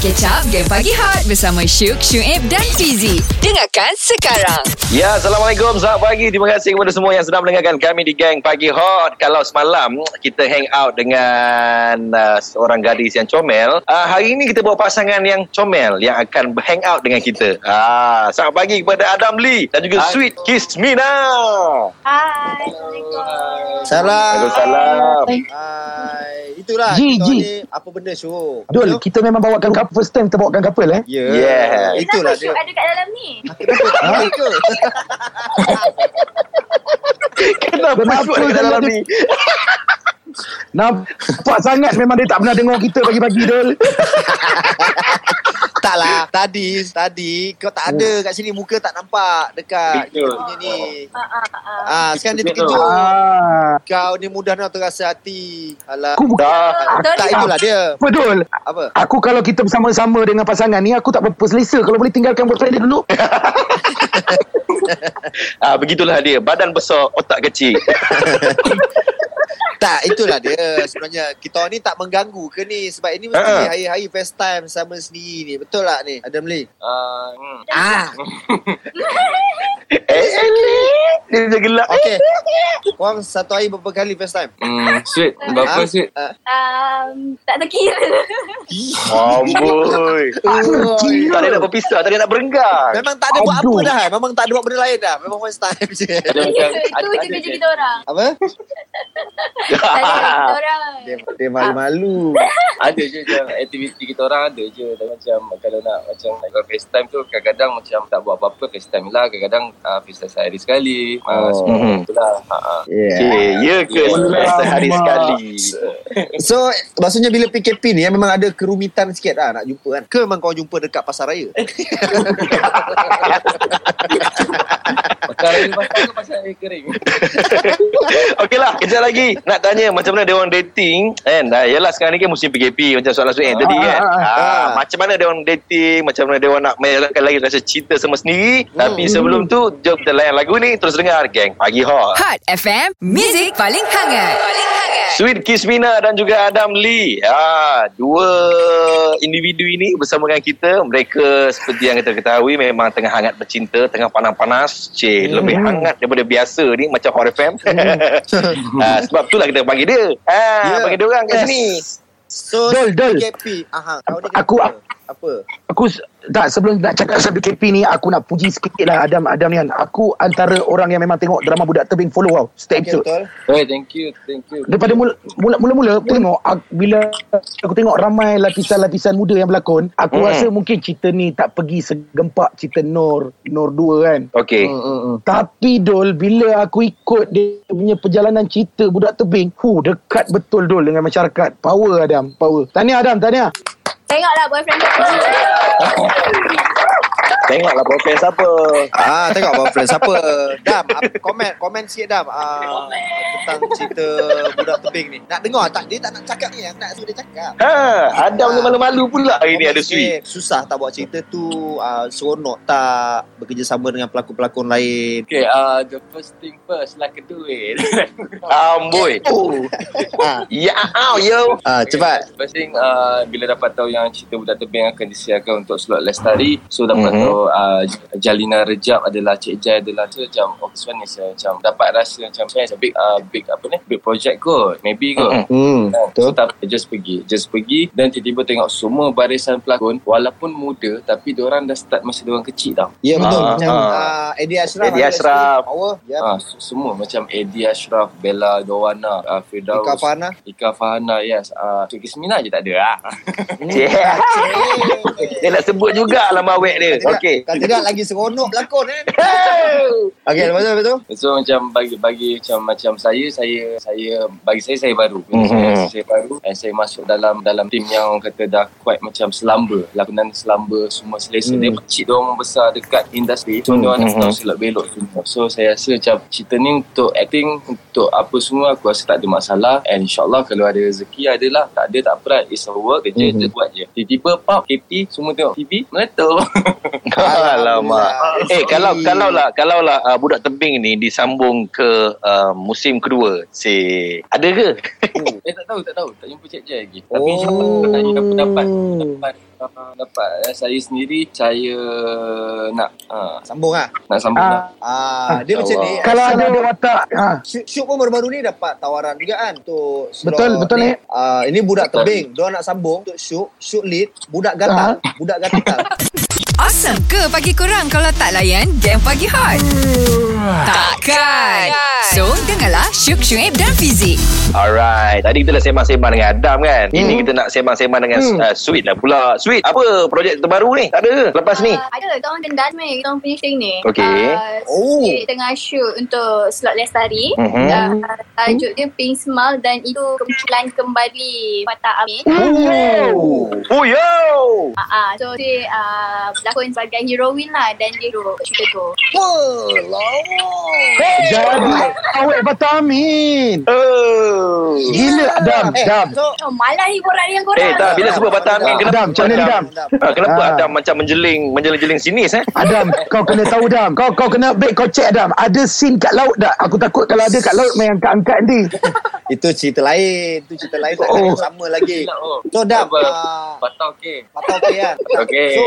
Catch up Game Pagi Hot Bersama Syuk, Syuib dan Fizi Dengarkan sekarang Ya, Assalamualaikum. Selamat pagi. Terima kasih kepada semua yang sedang mendengarkan kami di Gang Pagi Hot. Kalau semalam kita hang out dengan uh, seorang gadis yang comel, uh, hari ini kita bawa pasangan yang comel yang akan hang out dengan kita. Ah, selamat pagi kepada Adam Lee dan juga Sweet Kismina. Hai, Assalamualaikum. Salam. Waalaikumsalam. Hai. Itulah kita Ji. ni apa benda show. Dul, kita memang bawakan couple first time kita bawakan couple eh. Ya. Yeah. Itulah Kenapa Syuk dia. ada kat dalam ni? Ha? ke? Kenapa Kenapa Sweet ada kat dalam ni? Nampak sangat memang dia tak pernah dengar kita pagi-pagi Dul. tak lah. Tadi, tadi kau tak ada kat sini muka tak nampak dekat Betul. kita punya ni. Ah, ah, ah. Ah, sekarang dia Betul. terkejut. Ah, Kau ni mudah nak terasa hati. Alah. aku bukan Ah, Betul. Tak itulah dia. Dul. Apa? Aku kalau kita bersama-sama dengan pasangan ni aku tak berapa selesa kalau boleh tinggalkan boyfriend dia dulu. ah, begitulah dia. Badan besar, otak kecil. Tak, itulah dia. Sebenarnya kita ni tak mengganggu ke ni sebab ini mesti Ha. hari-hari first time sama sendiri ni. Betul tak ni? Adam Lee? Ah, hmm. Ah. eh, eh, Dia gelap. Okey. Korang satu hari berapa kali first time? Hmm, sweet. Berapa Ah? sweet? Ah. Um, tak terkira. Amboi. Tak ada nak berpisah, tak ada nak berenggang. Memang tak ada buat apa Aduh. dah. Memang tak ada buat benda lain dah. Memang first time je. Ada macam Itu je kerja kita orang. Apa? Tak ada kita orang. Dia, dia malu-malu. ada je macam aktiviti kita orang ada je Dan macam kalau nak macam kalau FaceTime tu kadang-kadang macam tak buat apa-apa FaceTime lah kadang-kadang uh, FaceTime sehari sekali uh, Oh. itulah ha, ha. Yeah. Okay, ya ke Yeah. sehari sekali? So, maksudnya bila PKP ni memang ada kerumitan sikit lah nak jumpa kan? Ke memang kau jumpa dekat pasar raya? Perkara ni pasal ke pasal air kering Okey lah, kejap lagi. Nak tanya macam mana dia orang dating. Kan? Ah, yalah sekarang ni kan musim PKP macam soalan soalan tadi kan. Ah, ah, Ah, macam mana dia orang dating, macam mana dia orang nak melakkan lagi rasa cinta sama sendiri. Tapi sebelum tu, jom kita layan lagu ni. Terus dengar Gang Pagi Hot. Hot FM Music paling hangat Paling hangat Sweet Kismina dan juga Adam Lee. Ah, dua individu ini bersama dengan kita. Mereka seperti yang kita ketahui memang tengah hangat bercinta, tengah panas-panas. Cik, lebih hangat daripada biasa ni macam Hot FM. ah, sebab itulah kita panggil dia. Ah, Ya. panggil dia orang kat Yes. sini. So, Dol, Dol. Aha, kau ni Aku- kenapa? Apa? Aku tak sebelum nak cakap pasal BKP ni aku nak puji sikit lah Adam Adam ni kan. Aku antara orang yang memang tengok drama Budak Tebing follow wow setiap Okay, episode. betul. hey, thank you thank you Daripada mula mula mula, mula tengok ak- bila aku tengok ramai lapisan-lapisan muda yang berlakon, aku Hmm. rasa mungkin cerita ni tak pergi segempak cerita Nur Nur 2 kan. Okey. Hmm, hmm, hmm. Tapi Dol Bila aku ikut Dia punya perjalanan cerita Budak tebing Hu dekat betul Dol Dengan masyarakat Power Adam Power Tahniah Adam Tahniah Tengoklah boyfriend. Tengoklah boyfriend siapa. Ah, tengok boyfriend siapa. Dam, komen komen sikit Dam. Ah, tentang cerita budak tebing ni. Nak dengar tak? Dia tak nak cakap ni. Nak suruh dia cakap. Ha, Adam ni malu-malu pula hari ni ada. Sweet. Susah tak buat cerita tu. Ah, seronok tak bekerjasama dengan pelakon-pelakon lain. Okay, uh, the first thing first like do it. Amboi. Oh. ah, Ya, au, yo. ah, cepat. First thing, uh, bila dapat tahu yang cerita Budak Tebing akan disiarkan untuk slot lestari, so dapat Mhm. tahu uh, Jalina Rejab adalah Cik Jai adalah tu macam, oh this one is uh, macam dapat rasa macam it's a big, uh, big apa ni, big project kot, maybe kot. Mhm. Hmm, Kan? betul. So, tapi just pergi Just pergi Dan tiba-tiba tengok Semua barisan pelakon Walaupun muda Tapi diorang dah start Masa diorang kecil tau Ya betul. Ah, Macam ah. ah, Eddie Ashraf. Eddie Ashraf. Power. Ya. ha, Semua macam Eddie Ashraf Bella Dowana uh, Firdaus Ika Fahana. Ika Fahana Yes uh, Cik Kismina je tak ada ah. Yeah. Dia nak sebut juga nama awek dia. Okey. Kalau tidak lagi seronok berlakon kan. Okey, lepas tu lepas tu. So macam bagi bagi macam macam saya saya saya bagi saya saya baru. Mhm. Saya, saya baru dan saya masuk dalam dalam tim yang orang kata dah quite macam selamba, lakonan selamba semua selesa. Hmm. Dia kecil dia orang besar dekat industri. So dia orang Mhm. nak tahu selok belok semua. So saya rasa macam cerita ni untuk acting untuk apa semua aku rasa tak ada masalah and insyaallah kalau ada rezeki adalah tak ada tak apa it's a work kerja Mhm. je buat je. Tiba-tiba pop KP semua tengok TV meletup. Alamak. Eh kalau kalau lah kalau lah uh, budak tebing ni disambung ke uh, musim kedua, si ada ke? Eh tak tahu tak tahu tak jumpa Cik Jai lagi. Tapi Oh. insyaAllah tanya pendapat pendapat dapat uh, dapat uh, saya sendiri saya nak uh, Sambung lah. nak sambung Ah. lah. Ah, dia macam ni. Kalau ada watak ha. Shoot, shoot pun baru-baru ni dapat tawaran juga kan untuk slot Betul, betul, ni. Ah, ini budak Betul. tebing. Dia nak sambung untuk shoot, shoot lead, budak gatal, budak gatal. Awesome ke pagi kurang kalau tak layan game pagi hot? Takkan. So, dengarlah Syuk Syuib dan Fizik. Alright. Tadi kita dah sembang-sembang dengan Adam kan. Ini Hmm. kita nak sembang-sembang dengan Hmm. uh, Sweet lah pula. Sweet, apa projek terbaru ni? Tak ada ke lepas ni? Uh, ada, kita orang kendal ni, kita orang finishing ni. Okey. Uh, Oh. Tengah shoot untuk slot Lestari. Mhm. Uh, tajuk dia Pink Smile dan itu kemunculan kembali Fatah Amin. Oh, oh yo! Uh, uh, so dia uh, berlakon sebagai heroin lah dan dia hero cerita tu. Oh, lama. Jadi awet Batamin. Oh. Gila Adam, Eh, Dam. So, Oh, malah hiburan yang korang. Eh tak, bila sebut Batam Amin, kenapa Adam, macam mana Adam? Ah, kenapa Ah. Adam macam menjeling menjeling-jeling sinis eh? Adam, kau kena tahu Dam. Kau kau kena baik kau check Adam. Ada scene kat laut tak? Aku takut kalau ada kat laut main angkat-angkat ni. Itu cerita lain. Itu cerita lain. Tak Oh. sama lagi. Oh, So. Apa? Uh, Patah okey. patah okey kan? Okey. So,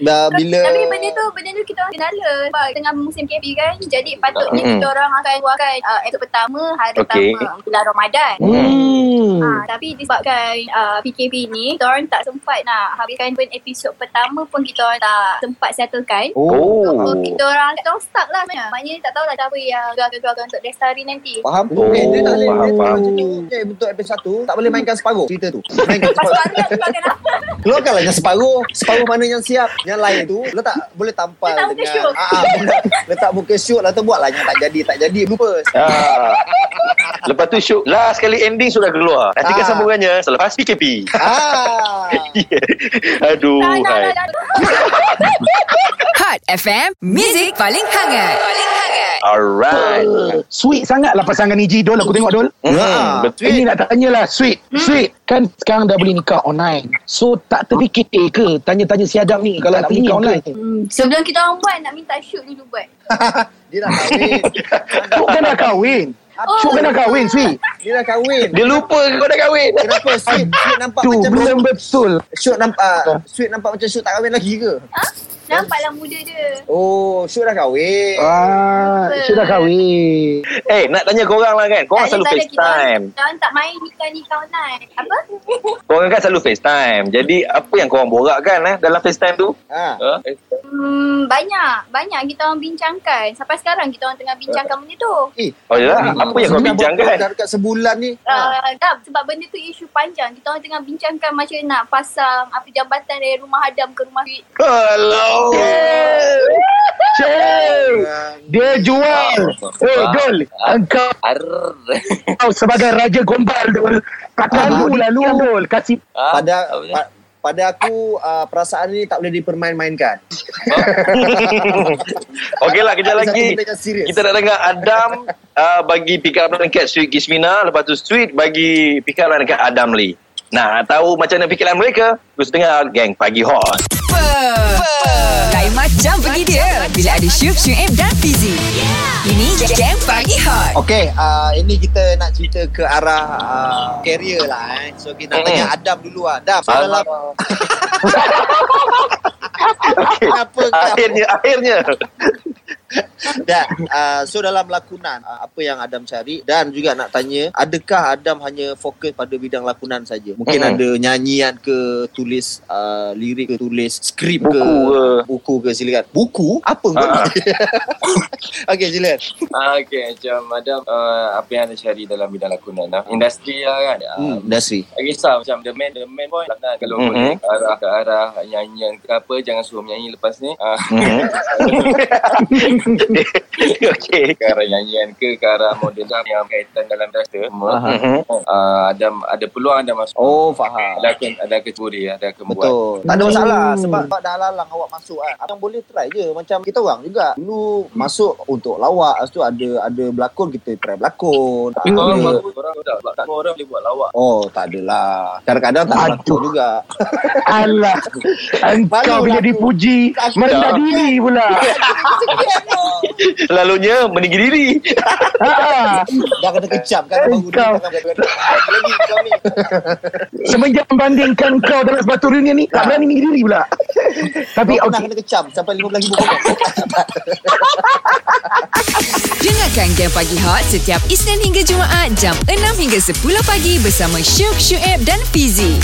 dah bila... Tapi benda tu benda tu kita orang kendala sebab tengah musim KB kan. Jadi patutnya Mm-mm. kita orang akan keluarkan uh, episod pertama hari Okey. pertama bulan Ramadan. Hmm. Ha, tapi disebabkan uh, PKP ni kita orang tak sempat nak habiskan pun episod pertama pun kita orang tak sempat settlekan. Oh. So, kita orang kita orang stuck lah. Maknanya tak tahulah siapa yang gelar-gelar untuk Lestari nanti. Faham? Oh, eh, dia tak boleh. faham, faham. macam. Eh, untuk episod 1, tak boleh mainkan separuh cerita tu. Mainkan separuh. Keluarkanlah yang separuh. Separuh mana yang siap. Yang lain tu, letak boleh tampal Letak dengan... shoot. Ah, ah, letak, muka shoot lah tu. Buatlah yang tak jadi. Tak jadi. Lupa. Ah. Lepas tu shoot Last kali ending sudah keluar Nantikan Ah. sambungannya Selepas PKP Ah. Aduh hai. Hot FM, Music paling hangat. Paling Alright. Sweet sangat lah pasangan ni Ji Dol. Aku tengok Dol. Hmm. Betul. Ini nak tanyalah Sweet. Sweet Kan sekarang dah boleh nikah online. So tak terfikir ke Tanya-tanya si Adam ni? Kalau nak nikah online. Hmm, sebelum kita orang buat nak minta shoot dulu buat. Dia dah kahwin. Kan dah kahwin. Syuk kan dah kahwin Sweet. Dia dah kahwin. Dia lupa ke kau dah kahwin? Kenapa sweet? Sweet nampak Tu macam belum betul. Shoot nampak uh, Sweet nampak macam shoot tak kahwin lagi ke? Nampaklah muda dia. Oh, shoot dah kahwin. Ah, Syuk dah kahwin Eh nak tanya korang lah kan Korang Tak selalu FaceTime Kita orang tak main nikah-nikah online. Apa? Korang kan selalu FaceTime Jadi apa yang korang borakkan eh Dalam FaceTime tu Ha. Ha? Hmm, banyak. Banyak kita orang bincangkan. Sampai sekarang kita orang tengah bincangkan benda tu. Eh, Oh ya Apa yang dah bincangkan Dah dekat sebulan ni. Ha. Uh, dah, sebab benda tu isu panjang. Kita orang tengah bincangkan macam nak pasang apa jambatan dari rumah Adam ke rumah Fit. Hello Cik Dia jual Eh Dol Engkau kau sebagai Raja Gombal Dol Tak lalu lalu Dol Kasih? Pada pada aku uh, perasaan ni tak boleh dipermain-mainkan. Okey lah kejap lagi. Kita nak dengar Adam uh, Bagi pick up line dekat Sweet Gismina Lepas tu Sweet bagi pick up line dekat Adam Lee Nah, tahu macam mana line mereka? Terus dengar Gang Pagi Hot Apa? Lain macam pergi dia. Bila ada Syuk, Syuib dan Fizik. Ini Game Pagi Hot. Okey, uh, ini kita nak cerita ke arah uh, career lah eh. So kita nak tanya Adam dulu lah. Adam, so dalam okay. Kenapa kau? Akhirnya Akhirnya Dan, uh, so dalam lakonan uh, apa yang Adam cari dan juga nak tanya adakah Adam hanya fokus pada bidang lakonan saja? Mungkin Mm-mm. ada nyanyian ke tulis uh, lirik ke tulis skrip Buku ke ke. buku ke silakan. Buku? Apa? Ah. Okey silakan. Ah, okay, macam Adam uh, apa yang anda cari dalam bidang lakonan lah. Industri lah kan. Ah, Hmm, industri. Tak kisah macam the man the man boy lakonan kalau Mhm. boleh ke arah ke arah nyanyian ke apa jangan suruh menyanyi lepas ni. Ah, Okay ke arah nyanyian ke ke arah model yang kaitan dalam industri semua. Mhm. Uh, ada ada peluang anda masuk. Oh, faham. Ada ke ada kecuri ada ke buat. Betul. Tak ada masalah Hmm. sebab sebab dah lalang awak masuk kan. Abang boleh try je macam kita orang juga. Dulu masuk untuk lawak, lepas tu ada ada berlakon kita try berlakon. Tapi orang Ada- baru orang dah tak orang boleh buat lawak. Oh, tak adalah. Kadang-kadang tak berlakon juga. Alah Engkau bila lah dipuji Merendah dah. diri pula Selalunya meninggi diri. Ah, Dah kena kecam kan baru Kau. ni lagi kau ni. Semenjak membandingkan kau dalam sepatu reunion ni, tak berani tinggi diri pula. Tapi Kau pernah okey. kena kecam sampai 15 ribu. Dengarkan Game Pagi Hot setiap Isnin hingga Jumaat jam 6 hingga 10 pagi bersama Syuk, Syuib dan Fizi.